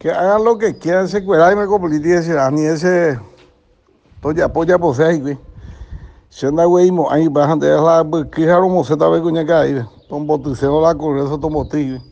Que hagan lo que quieran, se cuela y me ese ni ese. Toya polla posee, güey. Si anda, güey, mo, ahí bajan de la, pues, que jaro mo se tabe cuña caí, tombo tu seno la corre, eso tombo ti, güey.